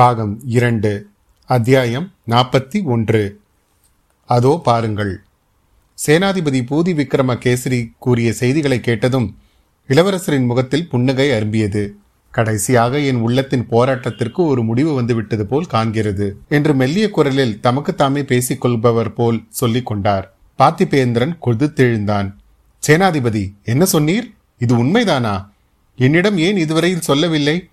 பாகம் இரண்டு அத்தியாயம் நாற்பத்தி ஒன்று. அதோ பாருங்கள். சேனாதிபதி பூதி விக்ரம கேசரி கூறிய செய்திகளை கேட்டதும் இளவரசரின் முகத்தில் புன்னகை அரும்பியது. கடைசியாக என் உள்ளத்தின் போராட்டத்திற்கு ஒரு முடிவு வந்துவிட்டது போல் காண்கிறது என்று மெல்லிய குரலில் தமக்கு தாமே பேசிக் கொள்பவர் போல் சொல்லிக் கொண்டார். பார்த்திபேந்திரன் கொதித்தெழுந்தான் சேனாதிபதி என்ன சொன்னீர்? இது உண்மைதானா? என்னிடம் ஏன் இதுவரையில் சொல்லவில்லை?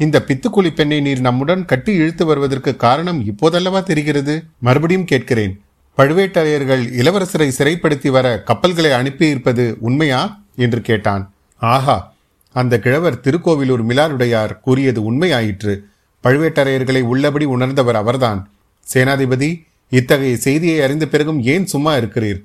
இந்த பித்துக்குழி பெண்ணை நீர் நம்முடன் கட்டி இழுத்து வருவதற்கு காரணம் இப்போதல்லவா தெரிகிறது? மறுபடியும் கேட்கிறேன். பழுவேட்டரையர்கள் இளவரசரை சிறைப்படுத்தி வர கப்பல்களை அனுப்பியிருப்பது உண்மையா? என்று கேட்டான். ஆஹா! அந்த கிழவர் திருக்கோவிலூர் மிலாருடையார் கூறியது உண்மையாயிற்று. பழுவேட்டரையர்களை உள்ளபடி உணர்ந்தவர் அவர்தான். சேனாதிபதி இத்தகைய செய்தியை அறிந்த பிறகும் ஏன் சும்மா இருக்கிறீர்?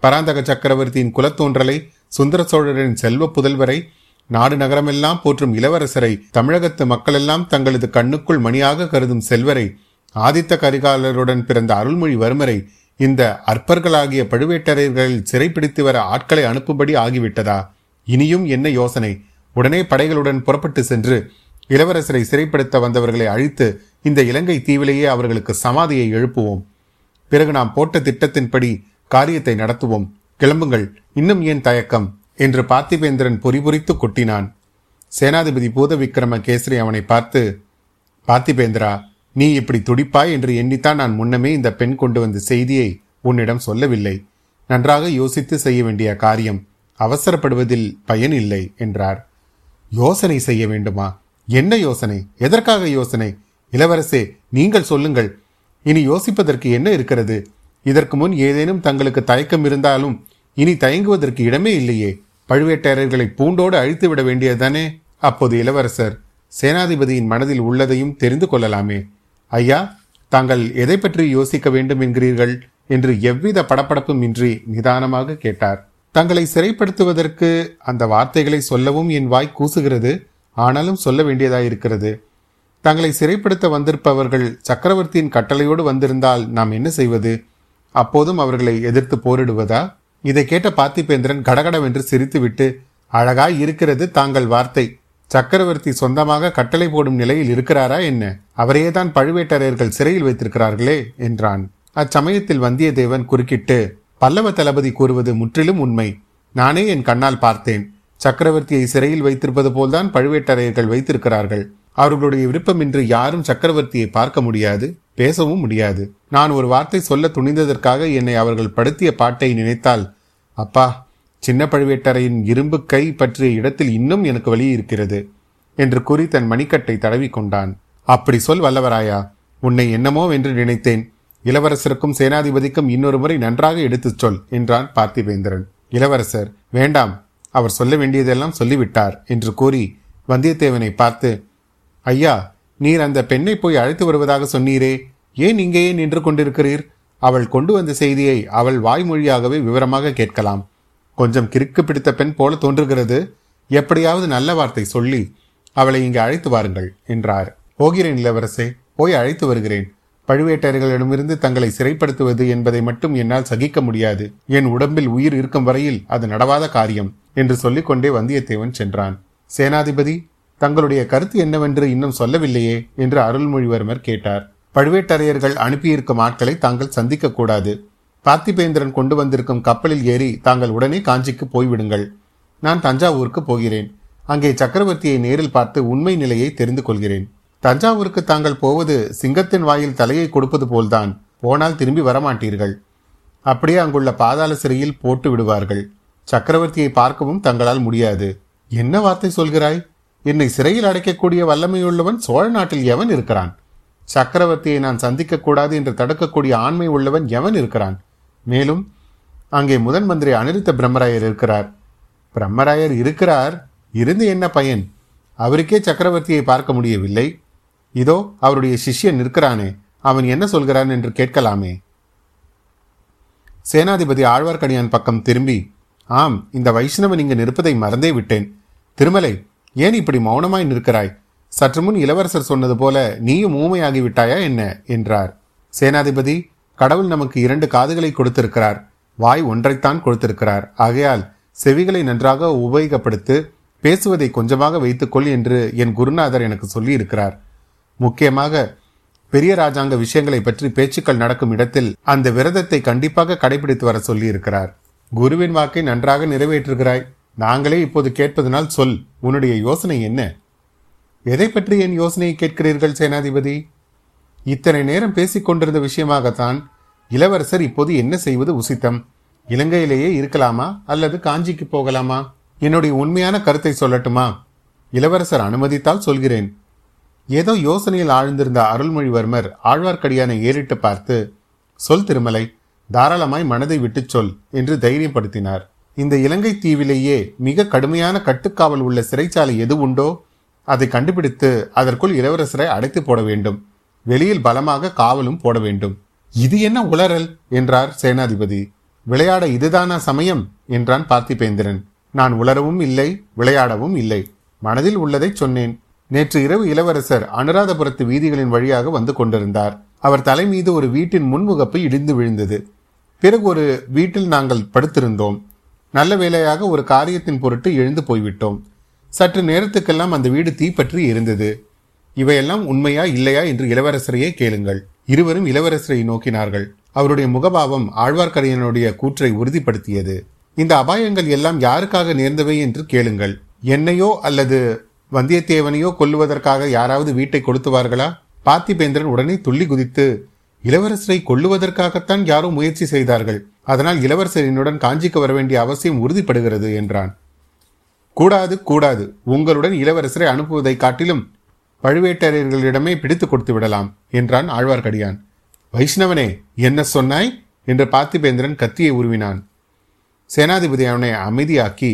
பராந்தக சக்கரவர்த்தியின் குலத்தோன்றலை சுந்தர சோழரின் செல்வ புதல்வரை நாடு நகரமெல்லாம் போற்றும் இளவரசரை தமிழகத்து மக்களெல்லாம் தங்களது கண்ணுக்குள் மணியாக கருதும் செல்வரை ஆதித்த கரிகாலருடன் பிறந்த அருள்மொழிவர்மரை இந்த அற்பர்களாகிய பழுவேட்டரையர்களில் சிறைப்பிடித்து வர ஆட்களை அனுப்பும்படி ஆகிவிட்டதா? இனியும் என்ன யோசனை? உடனே படைகளுடன் புறப்பட்டு சென்று இளவரசரை சிறைப்படுத்த வந்தவர்களை அழித்து இந்த இலங்கை தீவிலேயே அவர்களுக்கு சமாதியை எழுப்புவோம். பிறகு நாம் போட்ட திட்டத்தின்படி காரியத்தை நடத்துவோம். கிளம்புங்கள். இன்னும் ஏன் தயக்கம்? என்று பார்த்திபேந்திரன் பொறிபுரித்து கொட்டினான். சேனாதிபதி பூத விக்ரம கேசரி அவனை பார்த்து பார்த்திபேந்திரா நீ இப்படி துடிப்பாய் என்று எண்ணித்தான் நான் முன்னமே இந்த பெண் கொண்டு வந்த செய்தியை உன்னிடம் சொல்லவில்லை. நன்றாக யோசித்து செய்ய வேண்டிய காரியம் அவசரப்படுவதில் பயன் இல்லை என்றார். யோசனை செய்ய வேண்டுமா? என்ன யோசனை? எதற்காக யோசனை? இளவரசே நீங்கள் சொல்லுங்கள். இனி யோசிப்பதற்கு என்ன இருக்கிறது? இதற்கு முன் ஏதேனும் தங்களுக்கு தயக்கம் இருந்தாலும் இனி தயங்குவதற்கு இடமே இல்லையே. பழுவேட்டரையர்களை பூண்டோடு அழித்து விட வேண்டியதுதானே? அப்போது இளவரசர் சேனாதிபதியின் மனதில் உள்ளதையும் தெரிந்து கொள்ளலாமே. ஐயா தாங்கள் எதை பற்றி யோசிக்க வேண்டும் என்கிறீர்கள்? என்று எவ்வித படப்படப்பும் இன்றி நிதானமாக கேட்டார். தங்களை சிறைப்படுத்துவதற்கு அந்த வார்த்தைகளை சொல்லவும் என் வாய் கூசுகிறது. ஆனாலும் சொல்ல வேண்டியதாயிருக்கிறது. தங்களை சிறைப்படுத்த வந்திருப்பவர்கள் சக்கரவர்த்தியின் கட்டளையோடு வந்திருந்தால் நாம் என்ன செய்வது? அப்போதும் அவர்களை எதிர்த்து போரிடுவதா? இதை கேட்ட பார்த்திபேந்திரன் கடகடவென்று சிரித்துவிட்டு அழகாய் இருக்கிறது தாங்கள் வார்த்தை. சக்கரவர்த்தி சொந்தமாக கட்டளை போடும் நிலையில் இருக்கிறாரா என்ன? அவரையே தான் பழுவேட்டரையர்கள் சிறையில் வைத்திருக்கிறார்களே என்றான். அச்சமயத்தில் வந்தியத்தேவன் குறுக்கிட்டு பல்லவ தளபதி கூறுவது முற்றிலும் உண்மை. நானே என் கண்ணால் பார்த்தேன். சக்கரவர்த்தியை சிறையில் வைத்திருப்பது போல்தான் பழுவேட்டரையர்கள் வைத்திருக்கிறார்கள். அவர்களுடைய விருப்பமின்றி யாரும் சக்கரவர்த்தியை பார்க்க முடியாது பேசவும் முடியாது. நான் ஒரு வார்த்தை சொல்ல துணிந்ததற்காக என்னை அவர்கள் படுத்திய பாட்டை நினைத்தால் அப்பா சின்ன பழுவேட்டரையின் இரும்பு கை பற்றிய இடத்தில் இன்னும் எனக்கு வழி இருக்கிறது என்று கூறி தன் மணிக்கட்டை தடவி கொண்டான் அப்படி சொல் வல்லவராயா உன்னை என்னமோ என்று நினைத்தேன். இளவரசருக்கும் சேனாதிபதிக்கும் இன்னொரு முறை நன்றாக எடுத்துச் சொல் என்றான் பார்த்திபேந்திரன் இளவரசர் வேண்டாம். அவர் சொல்ல வேண்டியதெல்லாம் சொல்லிவிட்டார் என்று கூறி வந்தியத்தேவனை பார்த்து ஐயா நீர் அந்த பெண்ணை போய் அழைத்து வருவதாக சொன்னீரே. ஏன் இங்கேயே நின்று கொண்டிருக்கிறீர்? அவள் கொண்டு வந்த செய்தியை அவள் வாய்மொழியாகவே விவரமாக கேட்கலாம். கொஞ்சம் கிறுக்கு பிடித்த பெண் போல தோன்றுகிறது. எப்படியாவது நல்ல வார்த்தை சொல்லி அவளை இங்கே அழைத்து வாருங்கள் என்றார். போகிறேன் இளவரசே போய் அழைத்து வருகிறேன். பழுவேட்டையர்களிடமிருந்து தங்களை சிறைப்படுத்துவது என்பதை மட்டும் என்னால் சகிக்க முடியாது. என் உடம்பில் உயிர் இருக்கும் வரையில் அது நடவாத காரியம் என்று சொல்லிக்கொண்டே வந்தியத்தேவன் சென்றான். சேனாதிபதி தங்களுடைய கருத்து என்னவென்று இன்னும் சொல்லவில்லையே என்று அருள்மொழிவர்மர் கேட்டார். பழுவேட்டரையர்கள் அனுப்பியிருக்கும் ஆட்களை தாங்கள் சந்திக்கக்கூடாது பார்த்திபேந்திரன் கொண்டு வந்திருக்கும் கப்பலில் ஏறி தாங்கள் உடனே காஞ்சிக்கு போய்விடுங்கள். நான் தஞ்சாவூருக்கு போகிறேன். அங்கே சக்கரவர்த்தியை நேரில் பார்த்து உண்மை நிலையை தெரிந்து கொள்கிறேன். தஞ்சாவூருக்கு தாங்கள் போவது சிங்கத்தின் வாயில் தலையை கொடுப்பது போல்தான். போனால் திரும்பி வரமாட்டீர்கள். அப்படியே அங்குள்ள பாதாள சிறையில் போட்டு விடுவார்கள். சக்கரவர்த்தியை பார்க்கவும் தங்களால் முடியாது. என்ன வார்த்தை சொல்கிறாய்? என்னை சிறையில் அடைக்கக்கூடிய வல்லமையுள்ளவன் சோழ நாட்டில் எவன் இருக்கிறான்? சக்கரவர்த்தியை நான் சந்திக்கக்கூடாது என்று தடுக்கக்கூடிய ஆண்மை உள்ளவன் எவன் இருக்கிறான்? மேலும் அங்கே முதன் மந்திரி அனிருத்த பிரம்மராயர் இருக்கிறார். பிரம்மராயர் இருக்கிறார். இருந்து என்ன பயன்? அவருக்கே சக்கரவர்த்தியை பார்க்க முடியவில்லை. இதோ அவருடைய சிஷ்யன் நிற்கிறானே. அவன் என்ன சொல்கிறான் என்று கேட்கலாமே. சேனாதிபதி ஆழ்வார்க்கடியான் பக்கம் திரும்பி ஆம் இந்த வைஷ்ணவன் இங்கு நிற்பதை மறந்தே விட்டேன். திருமலை ஏன் இப்படி மௌனமாய் நிற்கிறாய்? சற்றுமுன் இளவரசர் சொன்னது போல நீயும் ஊமையாகி விட்டாயா என்ன? என்றார். சேனாதிபதி கடவுள் நமக்கு இரண்டு காதுகளை கொடுத்திருக்கிறார். வாய் ஒன்றைத்தான் கொடுத்திருக்கிறார். ஆகையால் செவிகளை நன்றாக உபயோகப்படுத்து பேசுவதை கொஞ்சமாக வைத்துக்கொள் என்று என் குருநாதர் எனக்கு சொல்லி இருக்கிறார் முக்கியமாக பெரிய ராஜாங்க விஷயங்களை பற்றி பேச்சுக்கள் நடக்கும் இடத்தில் அந்த விரதத்தை கண்டிப்பாக கடைபிடித்து வர சொல்லியிருக்கிறார். குருவின் வாக்கை நன்றாக நிறைவேற்றுகிறாய். நாங்களே இப்போது கேட்பதனால் சொல். உன்னுடைய யோசனை என்ன? எதை பற்றி என் யோசனையை கேட்கிறீர்கள் சேனாதிபதி? இத்தனை நேரம் பேசிக் கொண்டிருந்த விஷயமாகத்தான் இளவரசர் இப்போது என்ன செய்வது உசித்தம்? இலங்கையிலேயே இருக்கலாமா? அல்லது காஞ்சிக்கு போகலாமா? என்னுடைய உண்மையான கருத்தை சொல்லட்டுமா? இளவரசர் அனுமதித்தால் சொல்கிறேன். ஏதோ யோசனையில் ஆழ்ந்திருந்த அருள்மொழிவர்மர் ஆழ்வார்க்கடியானை ஏறிட்டு பார்த்து சொல் திருமலை தாராளமாய் மனதை விட்டுச் சொல் என்று தைரியப்படுத்தினார். இந்த இலங்கை தீவிலேயே மிக கடுமையான கட்டுக்காவல் உள்ள சிறைச்சாலை எது உண்டோ அதை கண்டுபிடித்து அதற்குள் இளவரசரை அடைத்து போட வேண்டும். வெளியில் பலமாக காவலும் போட வேண்டும். இது என்ன உளறல்? என்றார் சேனாதிபதி. விளையாட இதுதானா சமயம்? என்றான் பார்த்திபேந்திரன். நான் உளரவும் இல்லை விளையாடவும் இல்லை. மனதில் உள்ளதை சொன்னேன். நேற்று இரவு இளவரசர் அனுராதபுரத்து வீதிகளின் வழியாக வந்து கொண்டிருந்தார். அவர் தலை மீது ஒரு வீட்டின் முன்முகப்பு இடிந்து விழுந்தது. பிறகு ஒரு வீட்டில் நாங்கள் படுத்திருந்தோம். நல்ல வேலையாக ஒரு காரியத்தின் பொருட்டு எழுந்து போய்விட்டோம். சற்று நேரத்துக்கெல்லாம் அந்த வீடு தீப்பற்றி இருந்தது. இவையெல்லாம் உண்மையா இல்லையா என்று இளவரசரையே கேளுங்கள். இருவரும் இளவரசரை நோக்கினார்கள். அவருடைய முகபாவம் ஆழ்வார்க்கரையனுடைய கூற்றை உறுதிப்படுத்தியது. இந்த அபாயங்கள் எல்லாம் யாருக்காக நேர்ந்தவை என்று கேளுங்கள். என்னையோ அல்லது வந்தியத்தேவனையோ கொல்லுவதற்காக யாராவது வீட்டை கொடுத்துவார்களா? பார்த்திபேந்திரன் உடனே துள்ளி குதித்து இளவரசரை கொல்லுவதற்காகத்தான் யாரோ முயற்சி செய்தார்கள். அதனால் இளவரசர் என்னுடன் காஞ்சிக்கு வர வேண்டிய அவசியம் உறுதிப்படுகிறது என்றான். கூடாது கூடாது. உங்களுடன் இளவரசரை அனுப்புவதை காட்டிலும் பழுவேட்டரையர்களிடமே பிடித்து கொடுத்து விடலாம் என்றான் ஆழ்வார்க்கடியான். வைஷ்ணவனே என்ன சொன்னாய்? என்று பார்த்திபேந்திரன் கத்தியை உருவினான். சேனாதிபதி அவனை அமைதியாக்கி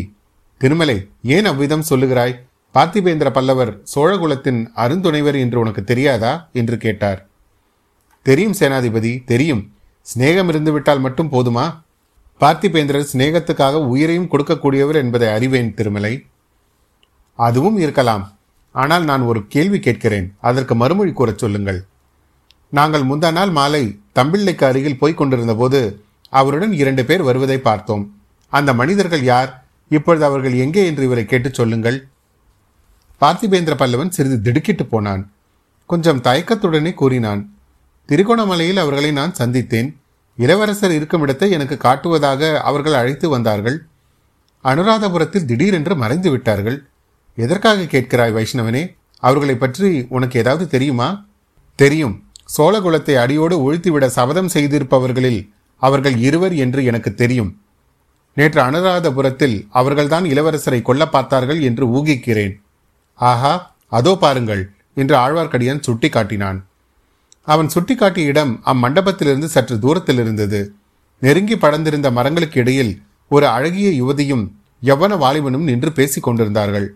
திருமலை ஏன் அவ்விதம் சொல்லுகிறாய்? பார்த்திபேந்திர பல்லவர் சோழகுலத்தின் அருந்துணைவர் என்று உனக்கு தெரியாதா? என்று கேட்டார். தெரியும் சேனாதிபதி தெரியும். சிநேகம் இருந்துவிட்டால் மட்டும் போதுமா? பார்த்திபேந்திரர் சிநேகத்துக்காக உயிரையும் கொடுக்கக்கூடியவர் என்பதை அறிவேன் திருமலை. அதுவும் இருக்கலாம். ஆனால் நான் ஒரு கேள்வி கேட்கிறேன். அதற்கு மறுமொழி கூறச் சொல்லுங்கள். நாங்கள் முந்தா நாள் மாலை தம்பிள்ளைக்கு அருகில் போய்க் கொண்டிருந்த போது அவருடன் இரண்டு பேர் வருவதை பார்த்தோம். அந்த மனிதர்கள் யார்? இப்பொழுது அவர்கள் எங்கே என்று இவரை கேட்டுச் சொல்லுங்கள். பார்த்திபேந்திர பல்லவன் சிறிது திடுக்கிட்டு போனான். கொஞ்சம் தயக்கத்துடனே கூறினான். திருகோணமலையில் அவர்களை நான் சந்தித்தேன். இளவரசர் இருக்கும் இடத்தை எனக்கு காட்டுவதாக அவர்கள் அழைத்து வந்தார்கள். அனுராதபுரத்தில் திடீரென்று மறைந்து விட்டார்கள். எதற்காக கேட்கிறாய் வைஷ்ணவனே? அவர்களை பற்றி உனக்கு ஏதாவது தெரியுமா? தெரியும். சோழகுலத்தை அடியோடு ஒழித்துவிட சபதம் செய்திருப்பவர்களில் அவர்கள் இருவர் என்று எனக்கு தெரியும். நேற்று அனுராதபுரத்தில் அவர்கள்தான் இளவரசரை கொல்ல பார்த்தார்கள் என்று ஊகிக்கிறேன். ஆஹா அதோ பாருங்கள் என்று ஆழ்வார்க்கடியான் சுட்டி காட்டினான் அவன் சுட்டிக்காட்டிய இடம் அம்மண்டபத்திலிருந்து சற்று தூரத்தில் இருந்தது நெருங்கி படர்ந்திருந்த மரங்களுக்கு இடையில் ஒரு அழகிய யுவதியும் யவன வாலிபனும் நின்று பேசிக் கொண்டிருந்தார்கள்.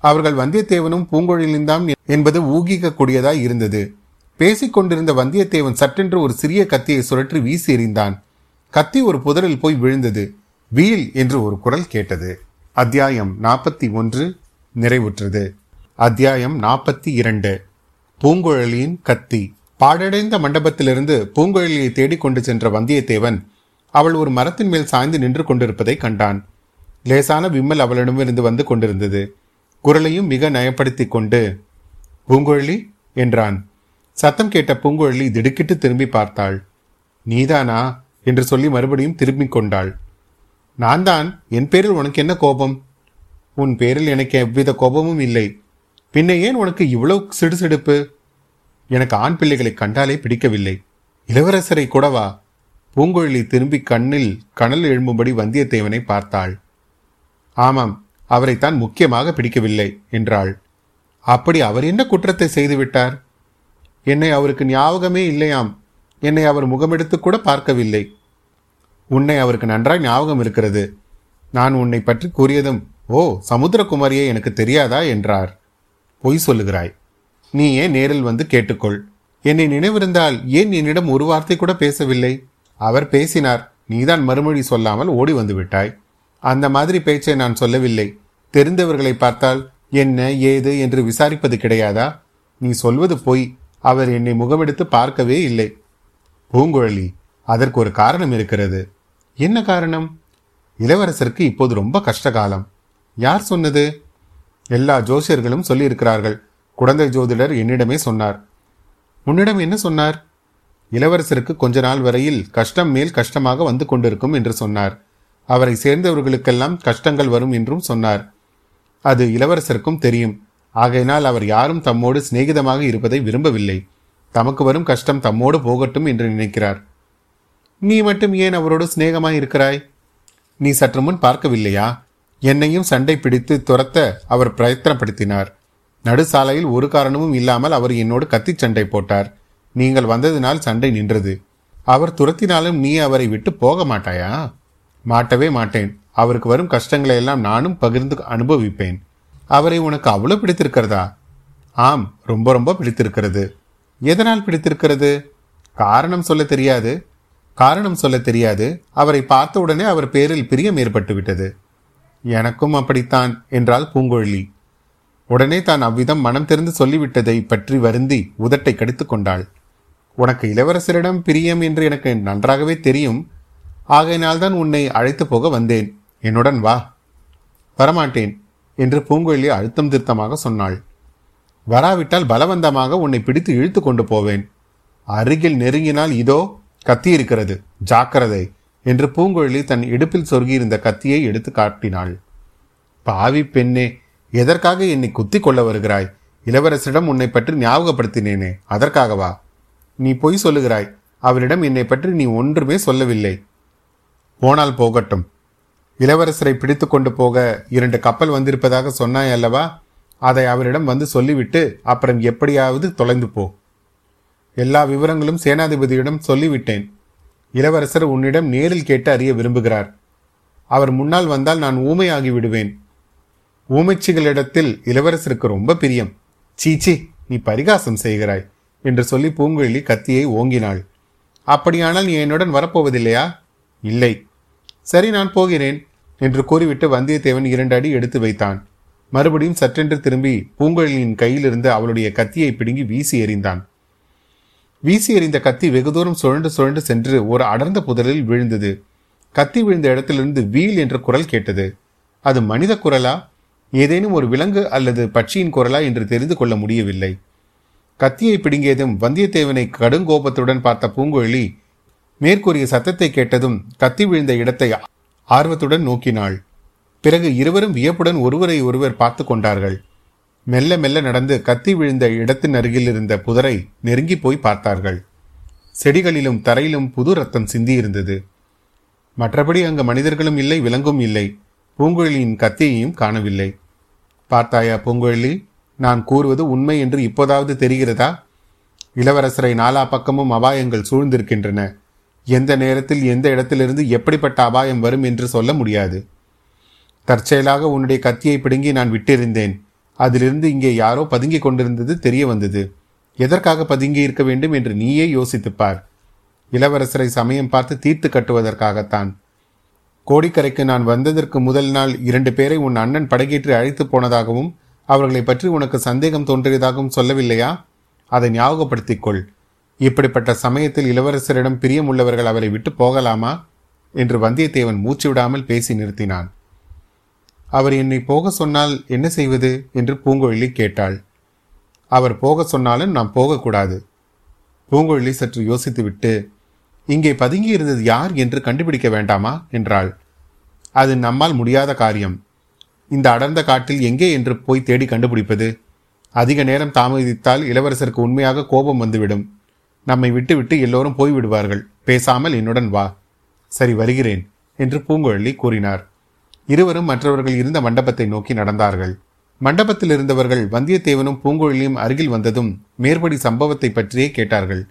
அவர்கள் வந்தியத்தேவனும் பூங்கொழிலின்தான் என்பது ஊகிக்கக்கூடியதாய் இருந்தது. பேசிக் கொண்டிருந்த வந்தியத்தேவன் சட்டென்று ஒரு சிறிய கத்தியை சுழற்றி வீசி எறிந்தான். கத்தி ஒரு புதரில் போய் விழுந்தது. வீல் என்று ஒரு குரல் கேட்டது. அத்தியாயம் நாற்பத்தி ஒன்று நிறைவுற்றது. அத்தியாயம் நாற்பத்தி இரண்டு. பூங்குழலியின் கத்தி. பாடடைந்த மண்டபத்திலிருந்து பூங்குழலியை தேடிக்கொண்டு சென்ற வந்தியத்தேவன் அவள் ஒரு மரத்தின் மேல் சாய்ந்து நின்று கொண்டிருப்பதை கண்டான். லேசான விம்மல் அவளிடமிருந்து வந்து கொண்டிருந்தது. குரலையும் மிக நயப்படுத்திக் கொண்டு பூங்குழலி என்றான். சத்தம் கேட்ட பூங்குழலி திடுக்கிட்டு திரும்பி பார்த்தாள். நீதானா? என்று சொல்லி மறுபடியும் திரும்பிக் கொண்டாள். நான் தான் என் பேரில் உனக்கு என்ன கோபம்? உன் பேரில் எனக்கு எவ்வித கோபமும் இல்லை. பின்ன ஏன் உனக்கு இவ்வளவு சிடுசிடுப்பு எனக்கு ஆண் பிள்ளைகளை கண்டாலே பிடிக்கவில்லை. இளவரசரை கூடவா? பூங்குழலி திரும்பி கண்ணில் கனல் எழும்பும்படி வந்தியத்தேவனை பார்த்தாள். ஆமாம் அவரைத்தான் முக்கியமாக பிடிக்கவில்லை என்றாள். அப்படி அவர் என்ன குற்றத்தை செய்துவிட்டார் என்னை அவருக்கு ஞாபகமே இல்லையாம். என்னை அவர் முகமெடுத்து கூட பார்க்கவில்லை. உன்னை அவருக்கு நன்றாய் ஞாபகம் இருக்கிறது. நான் உன்னை பற்றி கூறியதும் ஓ சமுத்திரகுமாரியே எனக்கு தெரியாதா? என்றார். பொய் சொல்லுகிறாய். நீ ஏன் நேரில் வந்து கேட்டுக்கொள். என்னை நினைவிருந்தால் ஏன் என்னிடம் ஒரு வார்த்தை கூட பேசவில்லை? அவர் பேசினார் நீதான் மறுமொழி சொல்லாமல் ஓடி வந்து விட்டாய். அந்த மாதிரி பேச்சை நான் சொல்லவில்லை. தெரிந்தவர்களை பார்த்தால் என்ன ஏது என்று விசாரிப்பது கிடையாதா? நீ சொல்வது பொய். அவர் என்னை முகமெடுத்து பார்க்கவே இல்லை. பூங்குழலி அதற்கு ஒரு காரணம் இருக்கிறது. என்ன காரணம்? இளவரசருக்கு இப்போது ரொம்ப கஷ்டகாலம். யார் சொன்னது? எல்லா ஜோசியர்களும் சொல்லியிருக்கிறார்கள். குழந்தை ஜோதிடர் என்னிடமே சொன்னார். உன்னிடம் என்ன சொன்னார்? இளவரசருக்கு கொஞ்ச நாள் வரையில் கஷ்டம் மேல் கஷ்டமாக வந்து கொண்டிருக்கும் என்று சொன்னார். அவரை சேர்ந்தவர்களுக்கெல்லாம் கஷ்டங்கள் வரும் என்றும் சொன்னார். அது இளவரசருக்கும் தெரியும். ஆகையினால் அவர் யாரும் தம்மோடு சிநேகிதமாக இருப்பதை விரும்பவில்லை. தமக்கு வரும் கஷ்டம் தம்மோடு போகட்டும் என்று நினைக்கிறார். நீ மட்டும் ஏன் அவரோடு சிநேகமாய் இருக்கிறாய் நீ சற்று முன் பார்க்கவில்லையா? என்னையும் சண்டை பிடித்து துரத்த அவர் பிரயத்தனப்படுத்தினார். நடுசாலையில் ஒரு காரணமும் இல்லாமல் அவர் என்னோடு கத்திச் சண்டை போட்டார். நீங்கள் வந்ததினால் சண்டை நின்றது. அவர் துரத்தினாலும் நீ அவரை விட்டு போக மாட்டாயா? மாட்டவே மாட்டேன். அவருக்கு வரும் கஷ்டங்களை எல்லாம் நானும் பகிர்ந்து அனுபவிப்பேன். அவரை உனக்கு அவ்வளோ பிடித்திருக்கிறதா? ஆம் ரொம்ப ரொம்ப பிடித்திருக்கிறது. எதனால் பிடித்திருக்கிறது? காரணம் சொல்ல தெரியாது. காரணம் சொல்ல தெரியாது. அவரை பார்த்த உடனே அவர் பேரில் பிரியம் ஏற்பட்டு விட்டது எனக்கும் அப்படித்தான் என்றாள் பூங்கொழி. உடனே தான் அவ்விதம் மனம் திறந்து சொல்லிவிட்டதை பற்றி வருந்தி உதட்டை கடித்து கொண்டாள். உனக்கு இளவரசரிடம் பிரியம் என்று எனக்கு நன்றாகவே தெரியும். ஆகையினால்தான் உன்னை அழைத்து போக வந்தேன். என்னுடன் வா. வரமாட்டேன் என்று பூங்கொழி அழுத்தம் திருத்தமாக சொன்னாள். வராவிட்டால் பலவந்தமாக உன்னை பிடித்து இழுத்து கொண்டு போவேன். அருகில் நெருங்கினால் இதோ கத்தியிருக்கிறது ஜாக்கிரதை. என்று பூங்குழலி தன் இடுப்பில் சொருகியிருந்த கத்தியை எடுத்து காட்டினாள். பாவி பெண்ணே எதற்காக என்னை குத்தி கொள்ள வருகிறாய்? இளவரசரிடம் உன்னை பற்றி ஞாபகப்படுத்தினேனே அதற்காகவா? நீ பொய் சொல்லுகிறாய் அவரிடம் என்னை பற்றி நீ ஒன்றுமே சொல்லவில்லை. போனால் போகட்டும். இளவரசரை பிடித்து கொண்டு போக இரண்டு கப்பல் வந்திருப்பதாக சொன்னாய் அல்லவா? அதை அவரிடம் வந்து சொல்லிவிட்டு அப்புறம் எப்படியாவது தொலைந்து போ. எல்லா விவரங்களும் சேனாதிபதியிடம் சொல்லிவிட்டேன். இளவரசர் உன்னிடம் நேரில் கேட்டு அறிய விரும்புகிறார். அவர் முன்னால் வந்தால் நான் ஊமையாகி விடுவேன். ஊமைச்சிகளிடத்தில் இளவரசருக்கு ரொம்ப பிரியம். சீச்சி நீ பரிகாசம் செய்கிறாய் என்று சொல்லி பூங்குழலி கத்தியை ஓங்கினாள். அப்படியானால் நீ என்னுடன் வரப்போவதில்லையா? இல்லை. சரி நான் போகிறேன் என்று கூறிவிட்டு வந்தியத்தேவன் இரண்டு அடி எடுத்து வைத்தான். மறுபடியும் சற்றென்று திரும்பி பூங்குழலியின் கையிலிருந்து அவளுடைய கத்தியை பிடுங்கி வீசி எறிந்தான். வீசி எறிந்த கத்தி வெகு தூரம் சுழண்டு சுழண்டு சென்று ஒரு அடர்ந்த புதரில் விழுந்தது. கத்தி விழுந்த இடத்திலிருந்து வீல் என்ற குரல் கேட்டது. அது மனித குரலா? ஏதேனும் ஒரு விலங்கு அல்லது பட்சியின் குரலா என்று தெரிந்து கொள்ள முடியவில்லை. கத்தியை பிடுங்கியதும் வந்தியத்தேவனை கடுங்கோபத்துடன் பார்த்த பூங்குழலி மேற்கூறிய சத்தத்தை கேட்டதும் கத்தி விழுந்த இடத்தை ஆர்வத்துடன் நோக்கினாள். பிறகு இருவரும் வியப்புடன் ஒருவரை ஒருவர் பார்த்து கொண்டார்கள். மெல்ல மெல்ல நடந்து கத்தி விழுந்த இடத்தின் அருகில் இருந்த புதரை நெருங்கி போய் பார்த்தார்கள். செடிகளிலும் தரையிலும் புது ரத்தம் சிந்தியிருந்தது. மற்றபடி அங்கு மனிதர்களும் இல்லை விலங்கும் இல்லை. பூங்குழலியின் கத்தியையும் காணவில்லை. பார்த்தாயா பூங்குழலி நான் கூறுவது உண்மை என்று இப்போதாவது தெரிகிறதா? இளவரசரை நாலா பக்கமும் அபாயங்கள் சூழ்ந்திருக்கின்றன. எந்த நேரத்தில் எந்த இடத்திலிருந்து எப்படிப்பட்ட அபாயம் வரும் என்று சொல்ல முடியாது. தற்செயலாக உன்னுடைய கத்தியை பிடுங்கி நான் விட்டிருந்தேன். அதிலிருந்து இங்கே யாரோ பதுங்கிக் கொண்டிருந்தது தெரிய வந்தது. எதற்காக பதுங்கி இருக்க வேண்டும் என்று நீயே யோசித்துப்பார். இளவரசரை சமயம் பார்த்து தீர்த்து கட்டுவதற்காகத்தான். கோடிக்கரைக்கு நான் வந்ததற்கு முதல் நாள் இரண்டு பேரை உன் அண்ணன் படகேற்றி அழைத்து போனதாகவும் அவர்களை பற்றி உனக்கு சந்தேகம் தோன்றியதாகவும் சொல்லவில்லையா? அதை ஞாபகப்படுத்திக் கொள் இப்படிப்பட்ட சமயத்தில் இளவரசரிடம் பிரியமுள்ளவர்கள் அவரை விட்டு போகலாமா? என்று வந்தியத்தேவன் மூச்சு விடாமல் பேசி நிறுத்தினான். அவர் என்னை போக சொன்னால் என்ன செய்வது? என்று பூங்கொழி கேட்டாள். அவர் போக சொன்னாலும் நாம் போகக்கூடாது. பூங்கொழி சற்று யோசித்துவிட்டு இங்கே பதுங்கி இருந்தது யார் என்று கண்டுபிடிக்க வேண்டாமா? என்றாள். அது நம்மால் முடியாத காரியம். இந்த அடர்ந்த காட்டில் எங்கே என்று போய் தேடி கண்டுபிடிப்பது? அதிக நேரம் தாமதித்தால் இளவரசருக்கு உண்மையாக கோபம் வந்துவிடும். நம்மை விட்டுவிட்டு எல்லோரும் போய்விடுவார்கள். பேசாமல் என்னுடன் வா. சரி வருகிறேன் என்று பூங்குழலி கூறினார். இருவரும் மற்றவர்கள் இருந்த மண்டபத்தை நோக்கி நடந்தார்கள். மண்டபத்தில் இருந்தவர்கள் வந்தியத்தேவனும் பூங்குழலியும் அருகில் வந்ததும் மேற்படி சம்பவத்தை பற்றியே கேட்டார்கள்.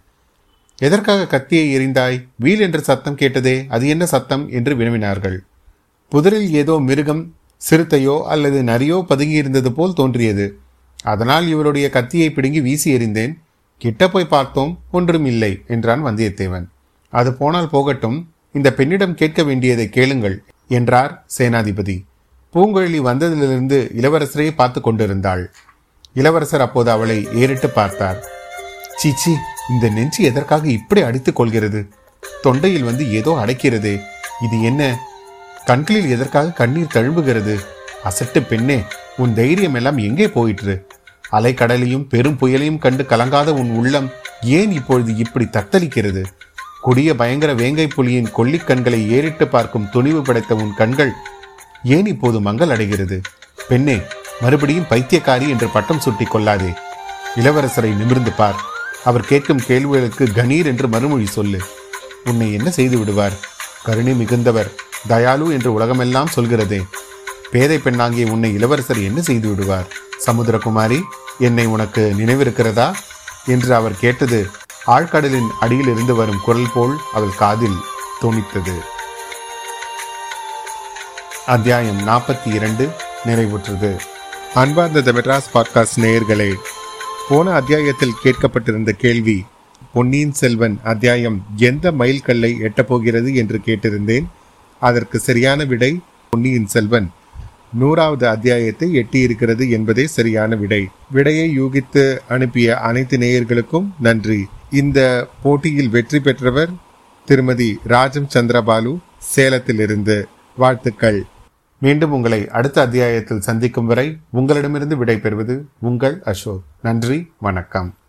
எதற்காக கத்தியை எறிந்தாய்? வீல் என்ற சத்தம் கேட்டதே அது என்ன சத்தம்? என்று வினவினார்கள். புதரில் ஏதோ மிருகம் சிறுத்தையோ அல்லது நரியோ பதுங்கியிருந்தது போல் தோன்றியது. அதனால் இவருடைய கத்தியை பிடுங்கி வீசி எறிந்தேன். கிட்ட போய் பார்த்தோம் ஒன்றும் இல்லை என்றான் வந்தியத்தேவன். அது போனால் போகட்டும். இந்த பெண்ணிடம் கேட்க வேண்டியதை கேளுங்கள் என்றார் சேனாதிபதி. பூங்குழலி வந்ததிலிருந்து இளவரசரை பார்த்து கொண்டிருந்தாள். இளவரசர் அப்போது அவளை ஏறிட்டு பார்த்தார். சீச்சி இந்த நெஞ்சு எதற்காக இப்படி அடித்துக் கொள்கிறது? தொண்டையில் வந்து ஏதோ அடைக்கிறது. இது என்ன? கண்களில் எதற்காக கண்ணீர் தழும்புகிறது? அசட்டு பெண்ணே உன் தைரியம் எல்லாம் எங்கே போயிற்று? அலைக்கடலையும் பெரும் புயலையும் கண்டு கலங்காத உன் உள்ளம் ஏன் இப்பொழுது இப்படி தத்தளிக்கிறது? கொடிய பயங்கர வேங்கை புலியின் கொல்லிக் கண்களை ஏறிட்டு பார்க்கும் துணிவு படைத்த உன் கண்கள் ஏன் இப்போது மங்கள் அடைகிறது? பெண்ணே மறுபடியும் பைத்தியக்காரி என்று பட்டம் சுட்டிக் கொள்ளாதே. இளவரசரை நிமிர்ந்து பார். அவர் கேட்கும் கேள்விகளுக்கு கணீர் என்று மறுமொழி சொல்லு. உன்னை என்ன செய்து விடுவார்? கருணை மிகுந்தவர் தயாலு என்று உலகமெல்லாம் சொல்கிறதே. பேதை பெண்ணாகிய உன்னை இளவரசர் என்ன செய்து விடுவார்? சமுத்திரகுமாரி என்னை உனக்கு நினைவிருக்கிறதா? என்று அவர் கேட்டது ஆழ்கடலின் அடியில் இருந்து வரும் குரல் போல் அவள் காதில் துணித்தது. அத்தியாயம் நாற்பத்தி இரண்டு நிறைவுற்றது. அன்பார்ந்த த மெட்ராஸ் பாட்காஸ்ட் நேயர்களே போன அத்தியாயத்தில் கேட்கப்பட்டிருந்த கேள்வி பொன்னியின் செல்வன் அத்தியாயம் எந்த மைல்கல்லை எட்டப்போகிறது என்று கேட்டிருந்தேன். அதற்கு சரியான விடை பொன்னியின் செல்வன். நூறாவது அத்தியாயத்தை எட்டியிருக்கிறது என்பதே சரியான விடை. விடையை யூகித்து அனுப்பிய அனைத்து நேயர்களுக்கும் நன்றி. இந்த போட்டியில் வெற்றி பெற்றவர் திருமதி ராஜம் சந்திரபாலு சேலத்திலிருந்து. வாழ்த்துக்கள். மீண்டும் உங்களை அடுத்த அத்தியாயத்தில் சந்திக்கும் வரை உங்களிடமிருந்து விடைபெறுவது உங்கள் அசோக். நன்றி வணக்கம்.